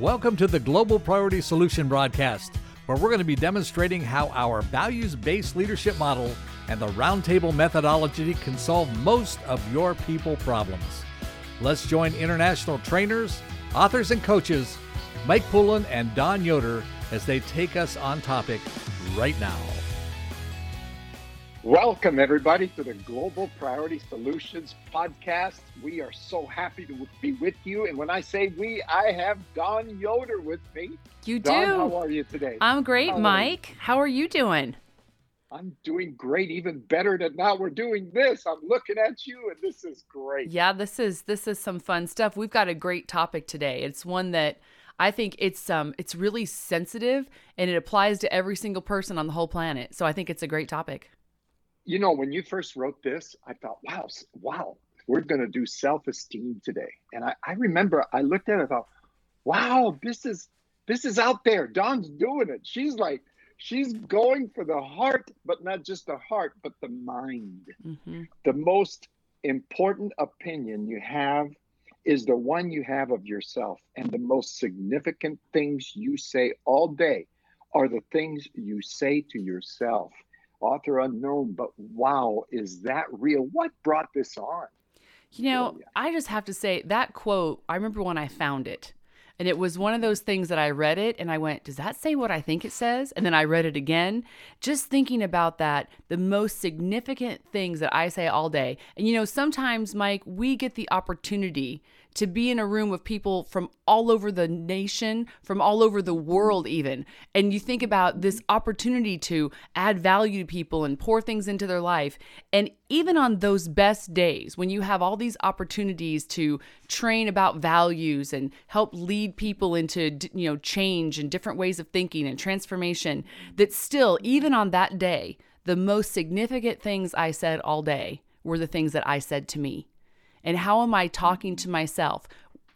Welcome to the Global Priority Solution broadcast, where we're going to be demonstrating how our values based leadership model and the roundtable methodology can solve most of your people problems. Let's join international trainers, authors, and coaches, Mike Pullen and Dawn Yoder, as they take us on topic right now. Welcome, everybody, to the Global Priority Solutions podcast. We are so happy to be with you. And when I say we, I have Dawn Yoder with me. You Dawn, do. How are you today? I'm great, How Mike. you? How are you doing? I'm doing great, even better than now we're doing this. I'm looking at you, and this is great. Yeah, this is this is some fun stuff. We've got a great topic today. It's one that I think it's um it's really sensitive and it applies to every single person on the whole planet. So I think it's a great topic. You know, when you first wrote this, I thought, wow, wow, we're going to do self esteem today. And I, I remember I looked at it, I thought, wow, this is this is out there. Dawn's doing it. She's like, she's going for the heart, but not just the heart, but the mind. hmm the most important opinion you have is the one you have of yourself. And the most significant things you say all day are the things you say to yourself. Author unknown, but wow, is that real? What brought this on? You know, yeah. I just have to say that quote, I remember when I found it. And it was one of those things that I read it and I went, does that say what I think it says? And then I read it again, just thinking about that, the most significant things that I say all day. And you know, sometimes, Mike, we get the opportunity to be in a room of people from all over the nation, from all over the world, even. And you think about this opportunity to add value to people and pour things into their life. And even on those best days, when you have all these opportunities to train about values and help lead people into you know change and different ways of thinking and transformation, that still, even on that day, the most significant things I said all day were the things that I said to me. And how am I talking to myself?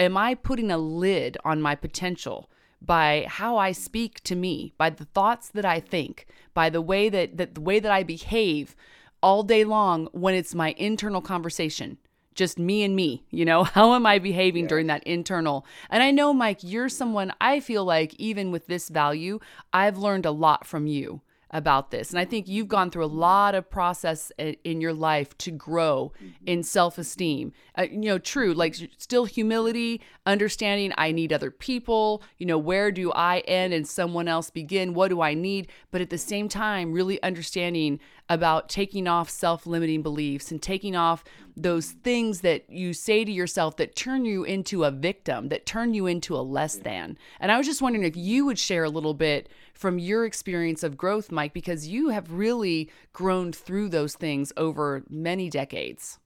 Am I putting a lid on my potential by how I speak to me, by the thoughts that I think, by the way that, that the way that I behave all day long when it's my internal conversation? Just me and me, you know, how am I behaving during that internal? And I know, Mike, you're someone I feel like, even with this value, I've learned a lot from you about this. And I think you've gone through a lot of process in your life to grow in self-esteem. Uh, you know, true, like still humility, understanding I need other people, you know, where do I end and someone else begin? What do I need? But at the same time, really understanding about taking off self-limiting beliefs and taking off those things that you say to yourself that turn you into a victim, that turn you into a less than. And I was just wondering if you would share a little bit from your experience of growth, Mike, because you have really grown through those things over many decades.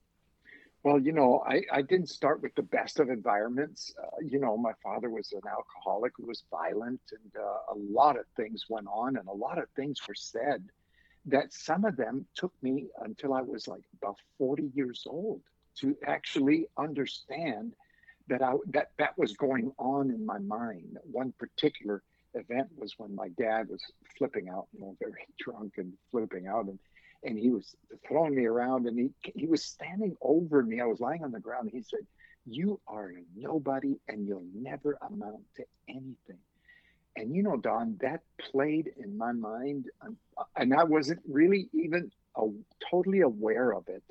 Well, you know, I, I didn't start with the best of environments. Uh, you know, my father was an alcoholic who was violent, and uh, a lot of things went on, and a lot of things were said that some of them took me until I was like about 40 years old to actually understand that I that that was going on in my mind. One particular event was when my dad was flipping out, you know, very drunk and flipping out, and and he was throwing me around, and he he was standing over me. I was lying on the ground, and he said, "You are a nobody, and you'll never amount to anything." And you know, Dawn, that played in my mind, um, and I wasn't really even uh, totally aware of it.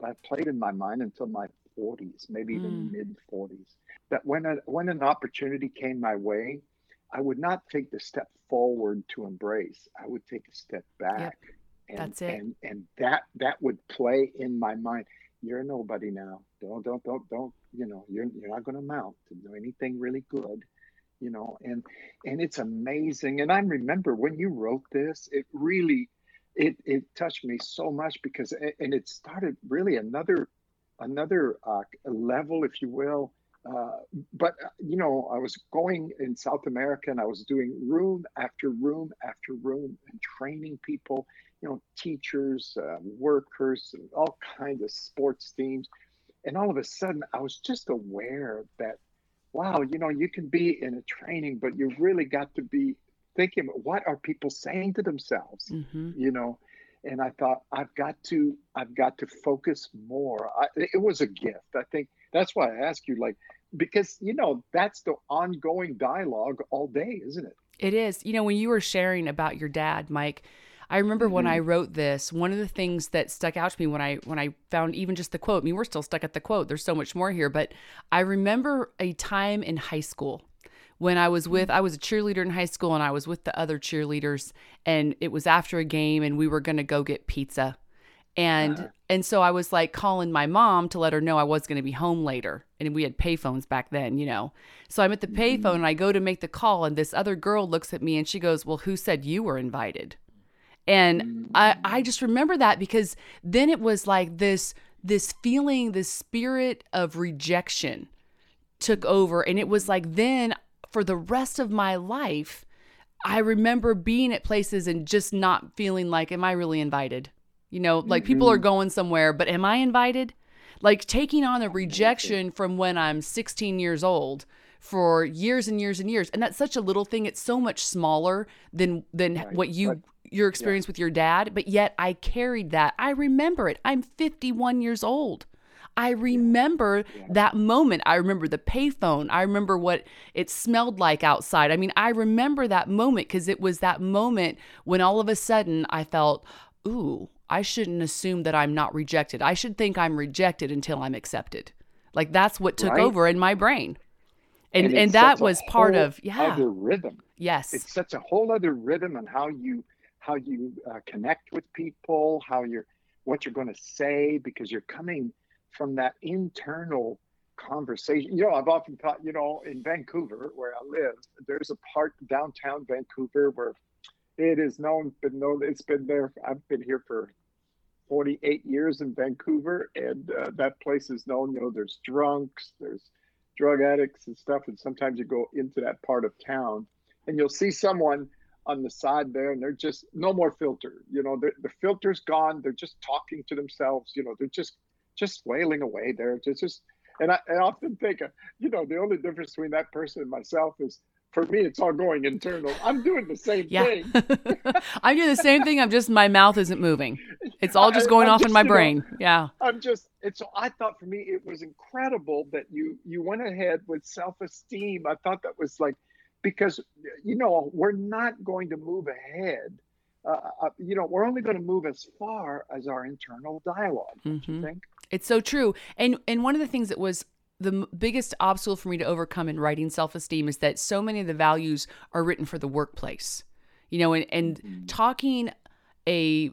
But it played in my mind until my 40s, maybe even Mm. mid 40s. That when a, when an opportunity came my way, I would not take the step forward to embrace. I would take a step back. And, That's it. And and that that would play in my mind. You're nobody now. Don't don't don't don't. You know you're you're not going to amount to do anything really good. You know and and it's amazing. And I remember when you wrote this, it really it it touched me so much because and it started really another another uh, level, if you will. Uh, but uh, you know, I was going in South America and I was doing room after room after room and training people, you know, teachers, uh, workers, and all kinds of sports teams. And all of a sudden, I was just aware that, wow, you know, you can be in a training, but you really got to be thinking, what are people saying to themselves? hmm you know and i thought i've got to i've got to focus more I, it was a gift i think that's why i ask you like because you know that's the ongoing dialogue all day, isn't it? It is. You know, when you were sharing about your dad, Mike, I remember mm-hmm. when I wrote this, one of the things that stuck out to me when I when I found even just the quote. I mean, we're still stuck at the quote. There's so much more here, but I remember a time in high school when I was with I was a cheerleader in high school and I was with the other cheerleaders and it was after a game and we were going to go get pizza. And uh-huh. and so I was like calling my mom to let her know I was going to be home later. And we had payphones back then, you know. So I'm at the payphone mm-hmm. and I go to make the call and this other girl looks at me and she goes, "Well, who said you were invited?" And I I mm. just remember that because then it was like this this feeling, this spirit of rejection took over and it was like then for the rest of my life, I remember being at places and just not feeling like, am I really invited? You know, like mm-hmm. people are mm-hmm. going somewhere, but am I invited? Like taking on a rejection from when I'm 16 years old for years and years and years. And that's such a little thing. It's so much smaller than than right. what you your experience yeah. with your dad, but yet I carried that. I remember it. I'm 51 years old. I remember yeah. that moment. I remember the payphone. I remember what it smelled like outside. I mean, I remember that moment because it was that moment when all of a sudden I felt, ooh, I shouldn't assume that I'm not rejected. I should think I'm rejected until I'm accepted. Like that's what took right? over in my brain. And and, and that was part of yeah. Other rhythm. Yes. It's such a whole other rhythm and how you how you uh, connect with people, how you're what you're going to say because you're coming from that internal conversation. You know, I've often thought, you know, in Vancouver, where I live, there's a part downtown Vancouver where it is known, been known, it's been there. I've been here for 48 years in Vancouver, and uh, that place is known. You know, there's drunks, there's drug addicts and stuff, and sometimes you go into that part of town, and you'll see someone on the side there, and they're just no more filter. You know, the filter's gone. They're just talking to themselves. You know, they're just just wailing away there. Just, just and I, I often think, you know, the only difference between that person and myself is for me, it's all going internal. I'm doing the same yeah. thing. I'm doing the same thing. I'm just my mouth isn't moving. It's all just going I, off just, in my brain. Know, yeah. I'm just. It's. So I thought for me it was incredible that you you went ahead with self esteem. I thought that was like because you know we're not going to move ahead uh, uh, you know, we're only going to move as far as our internal dialog mm-hmm. think? It's so true. And and one of the things that was the biggest obstacle for me to overcome in writing self-esteem is that so many of the values are written for the workplace. You know, and and mm-hmm. talking a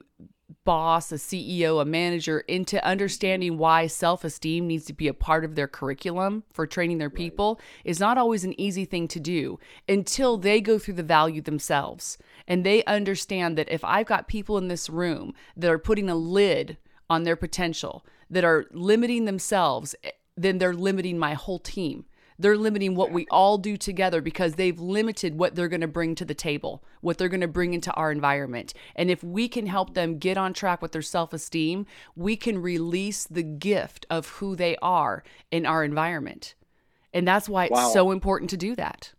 boss, a CEO, a manager into understanding why self esteem needs to be a part of their curriculum for training their people right. is not always an easy thing to do until they go through the value themselves and they understand that if I've got people in this room that are putting a lid on their potential, that are limiting themselves, eh, then they're limiting my whole team. They're limiting what we all do together because they've limited what they're going to bring to the table, what they're going to bring into our environment. And if we can help them get on track with their self esteem, we can release the gift of who they are in our environment. And that's why it's wow. so important to do that.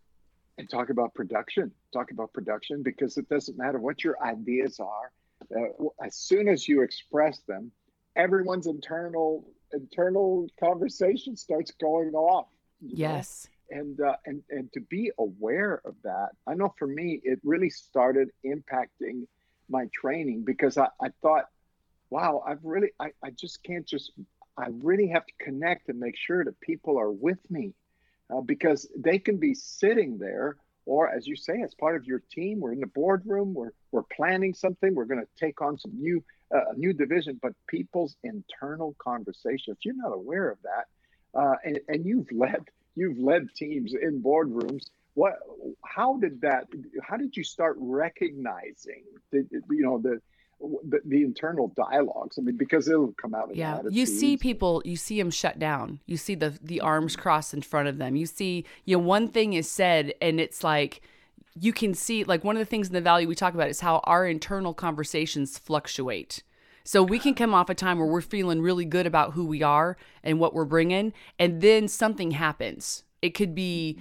And talk about production. Talk about production because it doesn't matter what your ideas are. Uh, as soon as you express them, everyone's internal internal conversation starts going off Yes. Know? And uh, and and to be aware of that, I know for me it really started impacting my training because I, I thought, wow, I've really I, I just can't just I really have to connect and make sure that people are with me uh, because they can be sitting there or as you say as part of your team we're in the boardroom we're, we're planning something we're going to take on some new uh, new division but people's internal conversation if you're not aware of that uh, and, and you've led you've led teams in boardrooms. What? How did that? How did you start recognizing the you know the the, the, internal dialogues. I mean, because it'll come out. yeah, you see people, you see them shut down. You see the the arms crossed in front of them. You see, you know, one thing is said, and it's like you can see, like one of the things in the value we talk about is how our internal conversations fluctuate. So we can come off a time where we're feeling really good about who we are and what we're bringing, and then something happens. It could be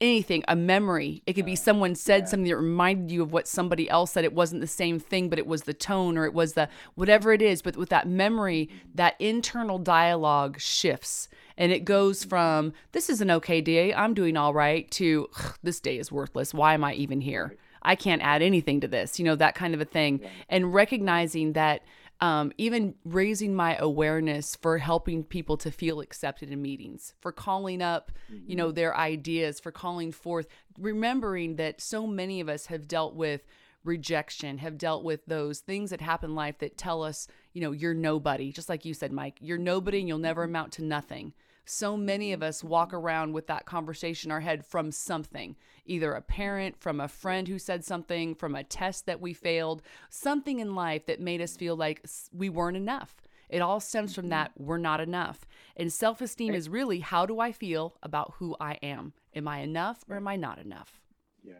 anything, a memory. It could be someone said something that reminded you of what somebody else said. It wasn't the same thing, but it was the tone or it was the whatever it is. But with that memory, mm-hmm. that internal dialogue shifts and it goes mm-hmm. from this is an okay day, I'm doing all right, to this day is worthless. Why am I even here? I can't add anything to this, you know, that kind of a thing. And recognizing that um, even raising my awareness for helping people to feel accepted in meetings, for calling up, you know, their ideas, for calling forth, remembering that so many of us have dealt with rejection, have dealt with those things that happen in life that tell us, you know, you're nobody. Just like you said, Mike, you're nobody and you'll never amount to nothing. So many of us walk around with that conversation in our head from something, either a parent, from a friend who said something, from a test that we failed, something in life that made us feel like we weren't enough. It all stems from mm-hmm. that we're not enough. And self esteem is really how do I feel about who I am? Am I enough or am I not enough? Yeah.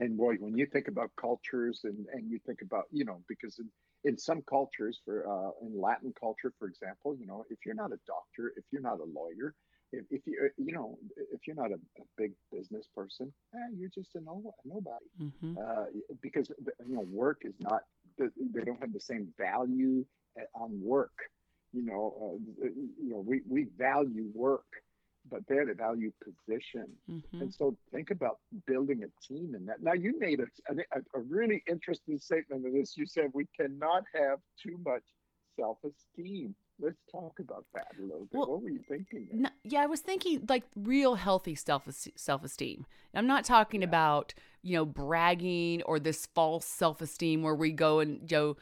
And boy, when you think about cultures and, and you think about, you know, because in, in some cultures, for uh, in Latin culture, for example, you know, if you're not a doctor, if you're not a lawyer, if, if you, you know, if you're not a, a big business person, eh, you're just a, no, a nobody. Mm-hmm. Uh, because, you know, work is not, they don't have the same value on work. You know, uh, you know, we, we value work but they're the value position. Mm-hmm. And so think about building a team in that. Now, you made a, a, a, really interesting statement of this. You said we cannot have too much self esteem. Let's talk about that a little bit. Well, what were you thinking? No, yeah, I was thinking like real healthy self self esteem. I'm not talking yeah. about you know bragging or this false self esteem where we go and you know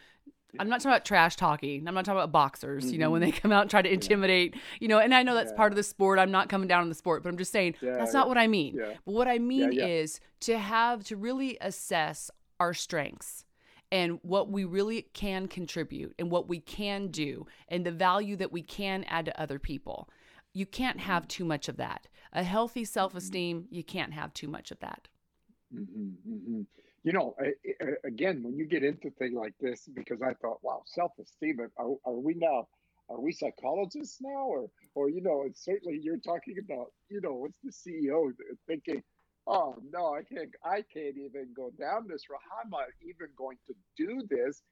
I'm not talking about trash talking. I'm not talking about boxers, mm-hmm. you know, when they mm-hmm. come out and try to intimidate, yeah. you know, and I know that's yeah. part of the sport. I'm not coming down on the sport, but I'm just saying yeah, that's not what I mean. But what I mean is to have to really assess our strengths and what we really can contribute and what we can do and the value that we can add to other people. You can't have too much of that. A healthy self esteem, you can't have too much of that. Mm-hmm, mm-hmm you know, again, when you get into things like this, because I thought, wow, self-esteem, are, are we now, are we psychologists now? Or, or, you know, it's certainly you're talking about, you know, what's the CEO thinking, oh no, I can't, I can't even go down this road. How am I even going to do this?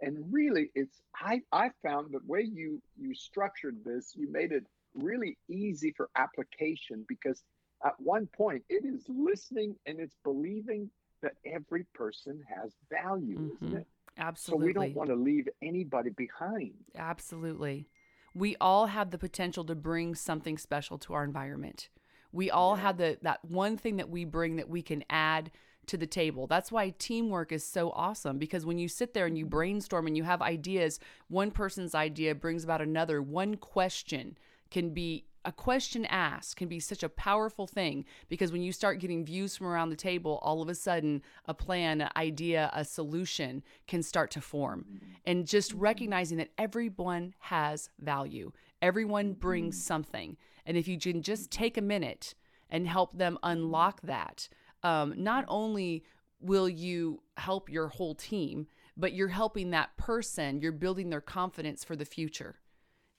And really it's, I, I found the way you, you structured this, you made it really easy for application because at one point it is listening and it's believing that every person has value, mm-hmm. isn't it? Absolutely. So we don't want to leave anybody behind. Absolutely. We all have the potential to bring something special to our environment. We all yeah. have the that one thing that we bring that we can add to the table. That's why teamwork is so awesome because when you sit there and you brainstorm and you have ideas, one person's idea brings about another. One question can be a question asked can be such a powerful thing because when you start getting views from around the table, all of a sudden a plan, an idea, a solution can start to form. Mm-hmm. And just mm-hmm. recognizing that everyone has value, everyone brings mm-hmm. something. And if you can just take a minute and help them unlock that, um, not only will you help your whole team, but you're helping that person, you're building their confidence for the future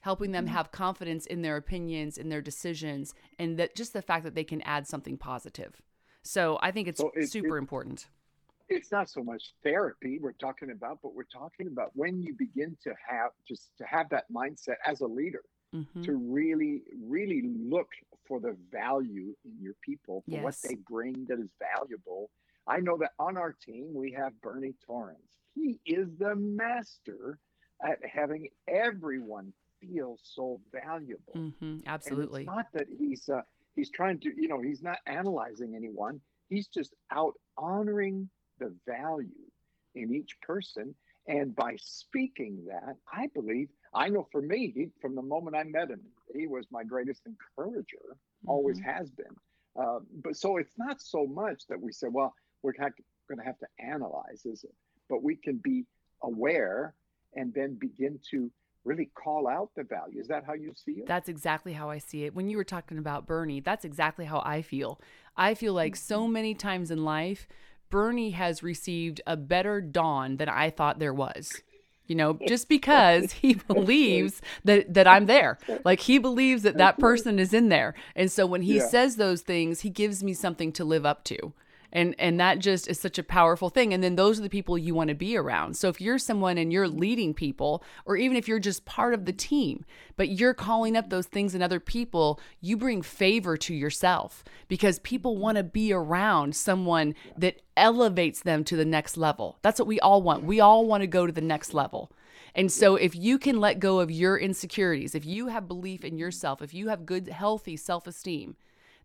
helping them mm-hmm. have confidence in their opinions, in their decisions, and that just the fact that they can add something positive. So I think it's it, super it, important. It's not so much therapy we're talking about, but we're talking about when you begin to have just to have that mindset as a leader mm-hmm. to really, really look for the value in your people, for yes. what they bring that is valuable. I know that on our team we have Bernie Torrance. He is the master at having everyone feels so valuable. Mm-hmm, absolutely. Not that he's uh, he's trying to, you know, he's not analyzing anyone. He's just out honoring the value in each person. And by speaking that, I believe, I know for me, he, from the moment I met him, he was my greatest encourager, mm-hmm. always has been. Uh, but so it's not so much that we say, well, we're going to have to analyze, is it? But we can be aware and then begin to really call out the value. Is that how you see it? That's exactly how I see it. When you were talking about Bernie, that's exactly how I feel. I feel like so mm-hmm. many times in life, Bernie has received a better dawn than I thought there was. you know, just because he believes that that I'm there. Like he believes that that person is in there. And so when he Yeah. says those things, he gives me something to live up to. And and that just is such a powerful thing. And then those are the people you want to be around. So if you're someone and you're leading people or even if you're just part of the team, but you're calling up those things in other people, you bring favor to yourself because people want to be around someone that elevates them to the next level. That's what we all want. We all want to go to the next level. And so, if you can let go of your insecurities, if you have belief in yourself, if you have good, healthy self esteem,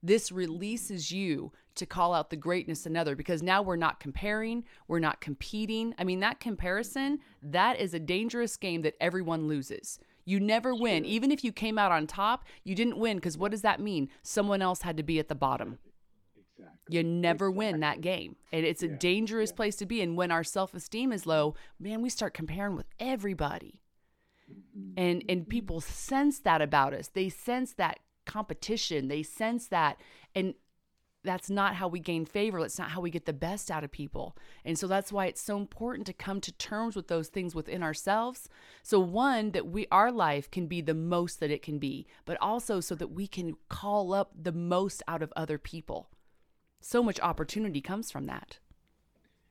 this releases you to call out the greatness another because now we're not comparing, we're not competing. I mean, that comparison, that is a dangerous game that everyone loses. You never win. Even if you came out on top, you didn't win because what does that mean? Someone else had to be at the bottom. Exactly. You never win that game. And it's a dangerous place to be. And when our self esteem is low, man, we start comparing with everybody. Mm-hmm. And and mm-hmm. people sense that about us. They sense that competition. They sense that and that's not how we gain favor. That's not how we get the best out of people. And so that's why it's so important to come to terms with those things within ourselves. So one that we our life can be the most that it can be, but also so that we can call up the most out of other people. So much opportunity comes from that.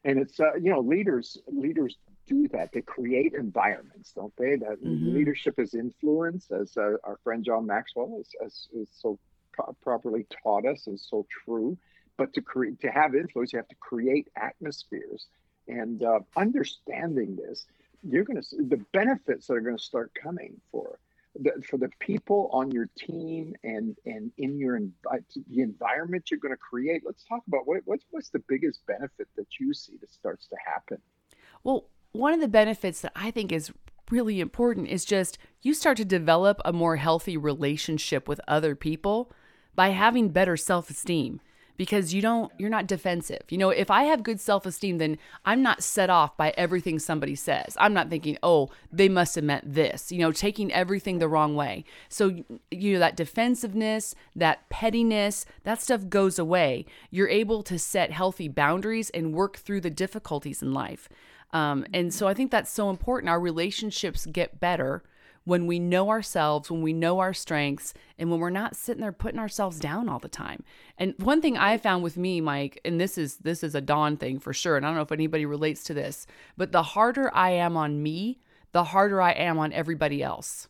and it's uh, you know leaders leaders do that they create environments don't they that Mhm. leadership is influence as uh, our friend john maxwell is, is, is so pro- properly taught us is so true but to create to have influence you have to create atmospheres. And uh, understanding this you're going to the benefits that are going to start coming for the, for the people on your team and and in your the environment you're going to create. Let's talk about what, what's what's the biggest benefit that you see that starts to happen? Well, one of the benefits that I think is really important is just you start to develop a more healthy relationship with other people by having better self-esteem because you don't you're not defensive. You know, if I have good self-esteem then I'm not set off by everything somebody says. I'm not thinking, "Oh, they must have meant this." You know, taking everything the wrong way. So you know that defensiveness, that pettiness, that stuff goes away. You're able to set healthy boundaries and work through the difficulties in life. Um, and so I think that's so important. Our relationships get better when we know ourselves, when we know our strengths, and when we're not sitting there putting ourselves down all the time. And one thing I found with me, Mike, and this is this is a Dawn thing for sure, and I don't know if anybody relates to this, but the harder I am on me, the harder I am on everybody else.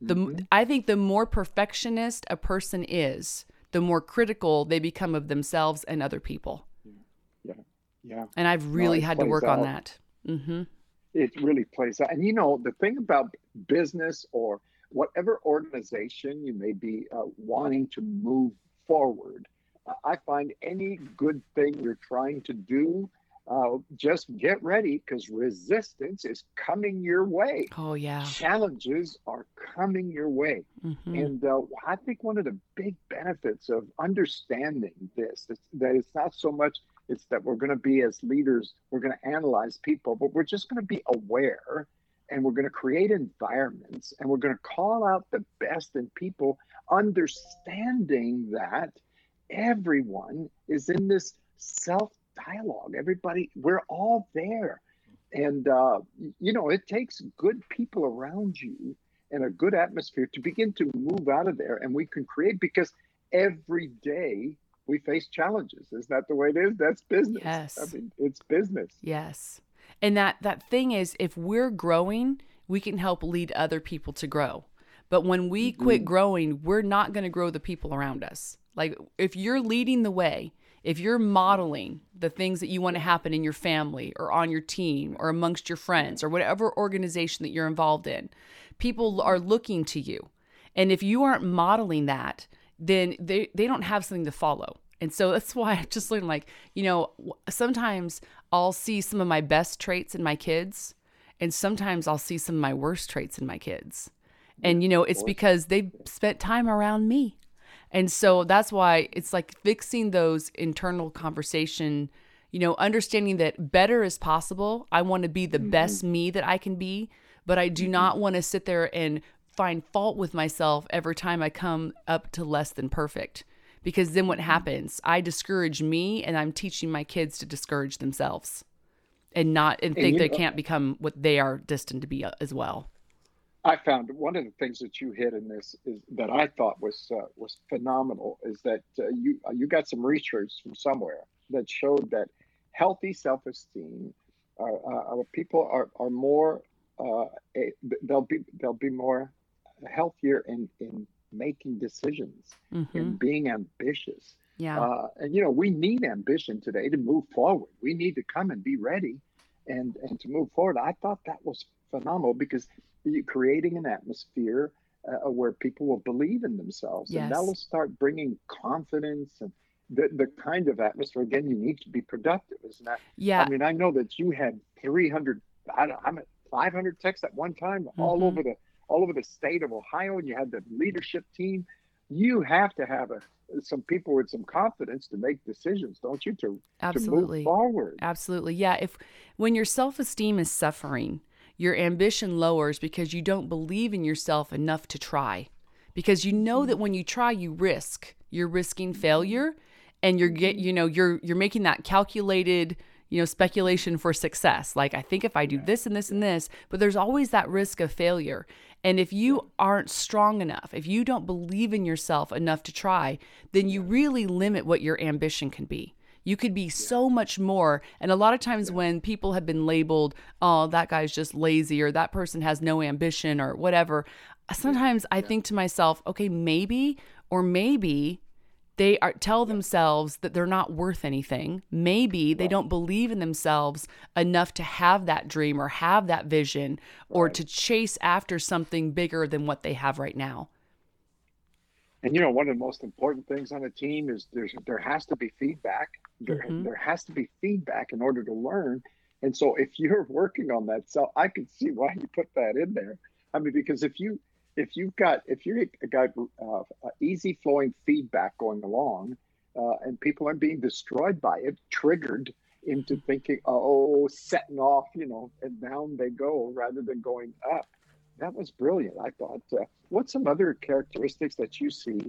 The I think the more perfectionist a person is, the more critical they become of themselves and other people. yeah yeah And I've really it had to work on out. that. hmm it really plays out. And you know, the thing about business or whatever organization you may be uh, wanting to move forward, uh, I find any good thing you're trying to do, uh, just get ready because resistance is coming your way. Oh yeah. Challenges are coming your way. hmm And uh, I think one of the big benefits of understanding this is that it's not so much it's that we're going to be as leaders, we're going to analyze people, but we're just going to be aware and we're going to create environments and we're going to call out the best in people, understanding that everyone is in this self dialogue. Everybody, we're all there. And, uh, you know, it takes good people around you and a good atmosphere to begin to move out of there and we can create because every day we face challenges isn't that the way it is that's business Yes. i mean it's business Yes. And that that thing is if we're growing, we can help lead other people to grow. But when we mm-hmm. quit growing, we're not going to grow the people around us. Like if you're leading the way, if you're modeling the things that you want to happen in your family or on your team or amongst your friends or whatever organization that you're involved in, people are looking to you. And if you aren't modeling that, then they, they don't have something to follow. And so that's why I just learned like, you know, sometimes I'll see some of my best traits in my kids, and sometimes I'll see some of my worst traits in my kids. And, you know, it's because they've spent time around me. And so that's why it's like fixing those internal conversation, you know, understanding that better is possible. I want to be the mm-hmm. best me that I can be, but I do mm-hmm. not want to sit there and find fault with myself every time I come up to less than perfect. Because then what happens? I discourage me and I'm teaching my kids to discourage themselves. and not and think and they know, can't become what they are destined to be uh, as well. I found one of the things that you hit in this is that I thought was uh, was phenomenal is that uh, you uh, you got some research from somewhere that showed that healthy self esteem uh, people are are more a, they'll be they'll be more healthier in in making decisions mm-hmm. and being ambitious. Yeah. Uh, and you know, we need ambition today to move forward. We need to come and be ready and and to move forward. I thought that was phenomenal because you're creating an atmosphere uh, where people will believe in themselves yes. and that will start bringing confidence and the, the kind of atmosphere again you need to be productive isn't that yeah i mean i know that you had 300 I don't, i'm at 500 texts at one time mm-hmm. all over the all over the state of Ohio, and you had the leadership team. You have to have a some people with some confidence to make decisions, don't you? To absolutely to move forward. Absolutely, yeah. If when your self esteem is suffering, your ambition lowers because you don't believe in yourself enough to try. Because you know that when you try, you risk. You're risking mm-hmm. failure, and you're get you know you're you're making that calculated you know, speculation for success. Like, I think if I do this and this and this, but there's always that risk of failure. And if you aren't strong enough, if you don't believe in yourself enough to try, then you really limit what your ambition can be. You could be so much more. And a lot of times when people have been labeled, oh, that guy's just lazy or that person has no ambition or whatever, sometimes I think to myself, okay, maybe or maybe they are tell themselves that they're not worth anything. Maybe they don't believe in themselves enough to have that dream or have that vision or to chase after something bigger than what they have right now. And you know, one of the most important things on a team is there's there has to be feedback. There mm-hmm. there has to be feedback in order to learn. And so if you're working on that, so I can see why you put that in there. I mean, because if you if you've got if you've got uh, easy flowing feedback going along, uh, and people aren't being destroyed by it, triggered into thinking, oh, setting off, you know, and down they go rather than going up. That was brilliant. I thought. Uh, what's some other characteristics that you see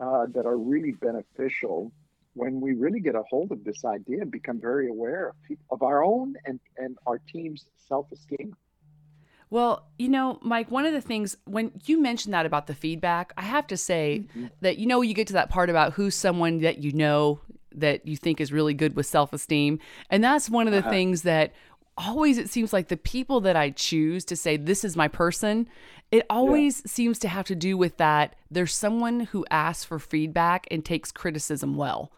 uh, that are really beneficial when we really get a hold of this idea and become very aware of, of our own and, and our team's self esteem? Well, you know, Mike, one of the things when you mentioned that about the feedback, I have to say mm-hmm. that, you know, you get to that part about who's someone that you know that you think is really good with self esteem. And that's one of the uh-huh. things that always it seems like the people that I choose to say, this is my person, it always yeah. seems to have to do with that. There's someone who asks for feedback and takes criticism well.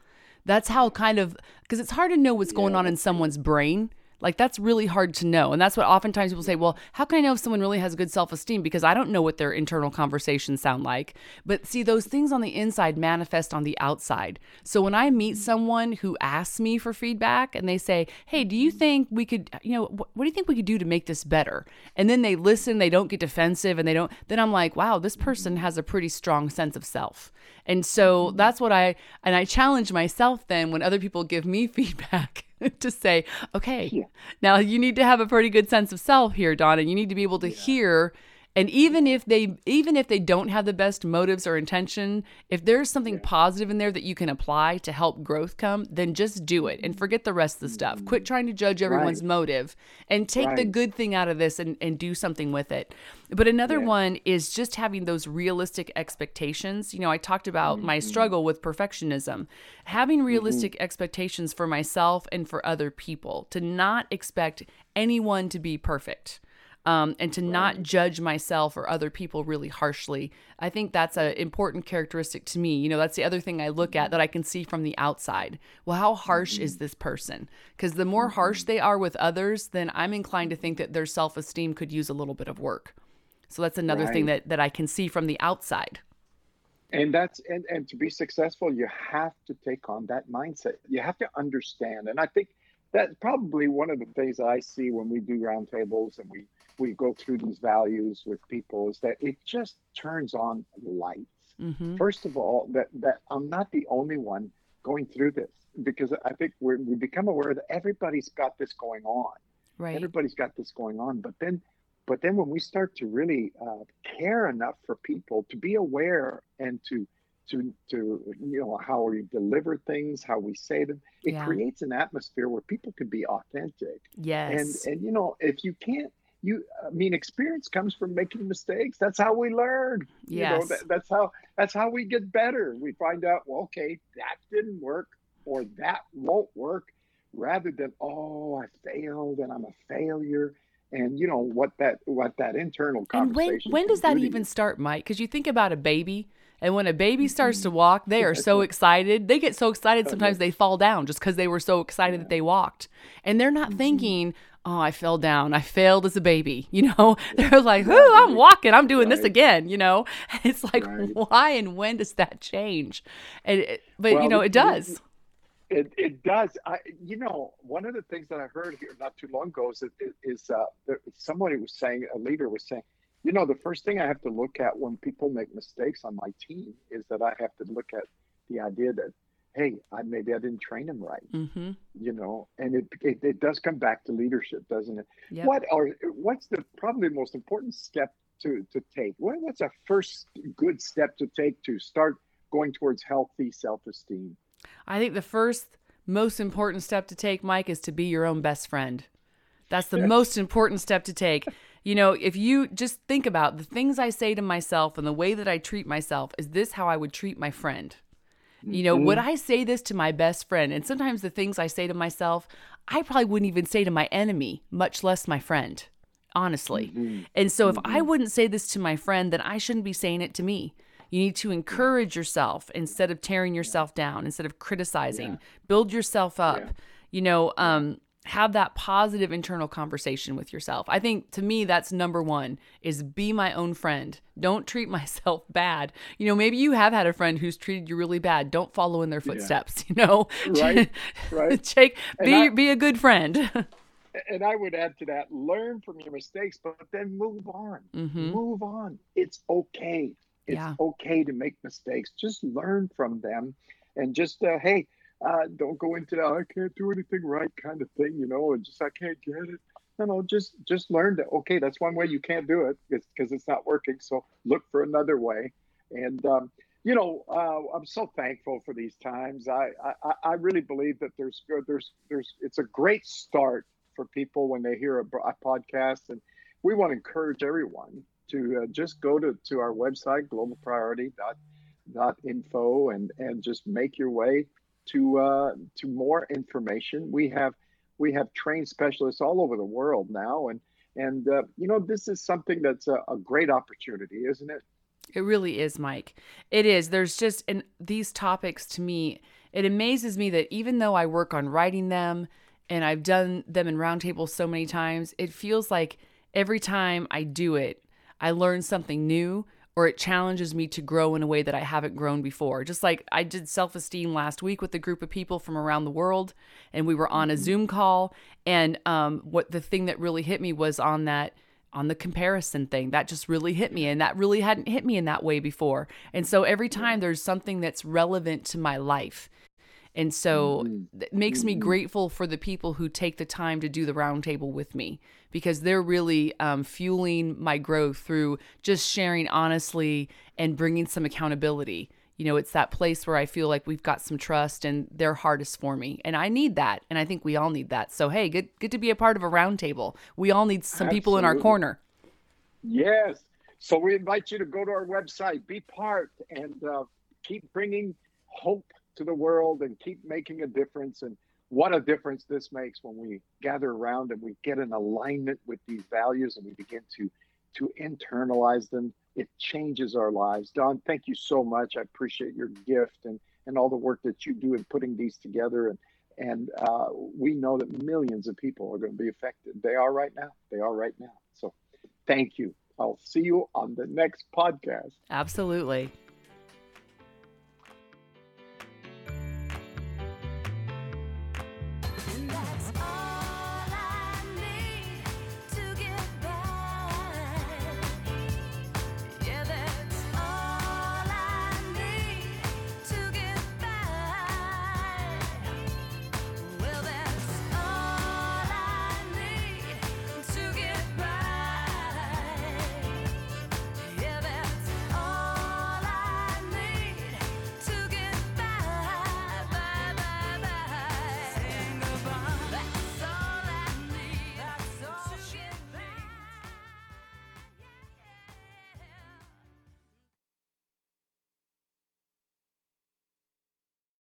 That's how kind of, because it's hard to know what's yeah. going on in someone's brain like that's really hard to know. And that's what oftentimes people say, well, how can I know if someone really has good self-esteem because I don't know what their internal conversations sound like. But see, those things on the inside manifest on the outside. So when I meet mm-hmm. someone who asks me for feedback and they say, "Hey, do you mm-hmm. think we could, you know, what, what do you think we could do to make this better?" And then they listen, they don't get defensive and they don't then I'm like, "Wow, this person mm-hmm. has a pretty strong sense of self." And so mm-hmm. that's what I and I challenge myself then when other people give me feedback to say, okay, yeah. now you need to have a pretty good sense of self here, Donna. You need to be able to yeah. hear and even if they even if they don't have the best motives or intention if there's something positive in there that you can apply to help growth come then just do it and forget the rest of the stuff quit trying to judge everyone's right. motive and take right. the good thing out of this and, and do something with it but another yeah. one is just having those realistic expectations you know i talked about mm-hmm. my struggle with perfectionism having mm-hmm. realistic mm-hmm. expectations for myself and for other people to not expect anyone to be perfect um, and to right. not judge myself or other people really harshly. I think that's an important characteristic to me. You know, that's the other thing I look at that I can see from the outside. Well, how harsh mm-hmm. is this person? Because the more harsh mm-hmm. they are with others, then I'm inclined to think that their self esteem could use a little bit of work. So that's another right. thing that, that I can see from the outside. And that's and, and to be successful, you have to take on that mindset. You have to understand. And I think that's probably one of the things I see when we do roundtables and we we go through these values with people is that it just turns on lights. Mm-hmm. First of all, that that I'm not the only one going through this because I think we we become aware that everybody's got this going on. Right. Everybody's got this going on, but then but then when we start to really uh, care enough for people to be aware and to to to you know how we deliver things, how we say them. It Yeah. creates an atmosphere where people can be authentic. Yes. And and you know if you can't you I mean experience comes from making mistakes. That's how we learn. You know Yes. that, that's how that's how we get better. We find out well okay that didn't work or that won't work rather than oh I failed and I'm a failure and you know what that what that internal And when when does that do even start, Mike? Because you think about a baby, and when a baby starts Mm-hmm. to walk, they are so excited. They get so excited Oh, sometimes they fall down just because they were so excited that they walked, and they're Mm-hmm. not thinking, "Oh, I fell down. I failed as a baby." You know, they're like, "Oh, I'm walking. I'm doing this again." You know, it's like, Right. why and when does that change? And it, but you know, it does. It, it does. I, you know, one of the things that I heard here not too long ago is, is uh, somebody was saying, a leader was saying, you know, the first thing I have to look at when people make mistakes on my team is that I have to look at the idea that, hey, I, maybe I didn't train him right, Mm-hmm. you know, and it, it, it does come back to leadership, doesn't it? Yep. What are what's the probably the most important step to to take? What, what's a first good step to take to start going towards healthy self-esteem? I think the first most important step to take, Mike, is to be your own best friend. That's the most important step to take. You know, if you just think about the things I say to myself and the way that I treat myself, is this how I would treat my friend? You know, would mm-hmm. I say this to my best friend? And sometimes the things I say to myself, I probably wouldn't even say to my enemy, much less my friend, honestly. Mm-hmm. And so if I mm-hmm. wouldn't say this to my friend, then I shouldn't be saying it to me. You need to encourage yourself instead of tearing yourself down, instead of criticizing. Build yourself up. Yeah. You know, um, have that positive internal conversation with yourself. I think to me that's number 1 is be my own friend. Don't treat myself bad. You know, maybe you have had a friend who's treated you really bad. Don't follow in their footsteps, you know. Right, right. Jake, And be I- be a good friend. and I would add to that, learn from your mistakes, but then move on. Mhm. Move on. It's okay. It's Yeah. okay to make mistakes. Just learn from them and just, uh, hey, uh, don't go into that, I can't do anything right kind of thing, you know, and just, I can't get it. No, no, just, just learn that, okay, that's one way you can't do it because it's not working. So look for another way. And, um, you know, uh, I'm so thankful for these times. I, I, I really believe that there's, there's, there's, it's a great start for people when they hear a, a podcast. And we want to encourage everyone to uh, just go to, to our website, globalpriority.info, and, and just make your way to, uh, to more information. We have, we have trained specialists all over the world now. And, and uh, you know, this is something that's a, a great opportunity, isn't it? It really is, Mike. It is. There's just and these topics to me, it amazes me that even though I work on writing them and I've done them in roundtables so many times, it feels like every time I do it, I learn something new or it challenges me to grow in a way that I haven't grown before. Just like I did self esteem last week with a group of people from around the world, and we were on a Zoom call. And um, what the thing that really hit me was on that on the comparison thing that just really hit me and that really hadn't hit me in that way before and so every time there's something that's relevant to my life and so it makes me grateful for the people who take the time to do the roundtable with me because they're really um, fueling my growth through just sharing honestly and bringing some accountability. You know, it's that place where I feel like we've got some trust and their heart is for me. And I need that. And I think we all need that. So, hey, good, good to be a part of a roundtable. We all need some people in our corner. Yes. So we invite you to go to our website, be part, and uh, keep bringing hope to the world and keep making a difference. And what a difference this makes when we gather around and we get in alignment with these values and we begin to to internalize them. It changes our lives. Dawn, thank you so much. I appreciate your gift and and all the work that you do in putting these together. And and uh, we know that millions of people are going to be affected. They are right now. They are right now. So thank you. I'll see you on the next podcast. Absolutely.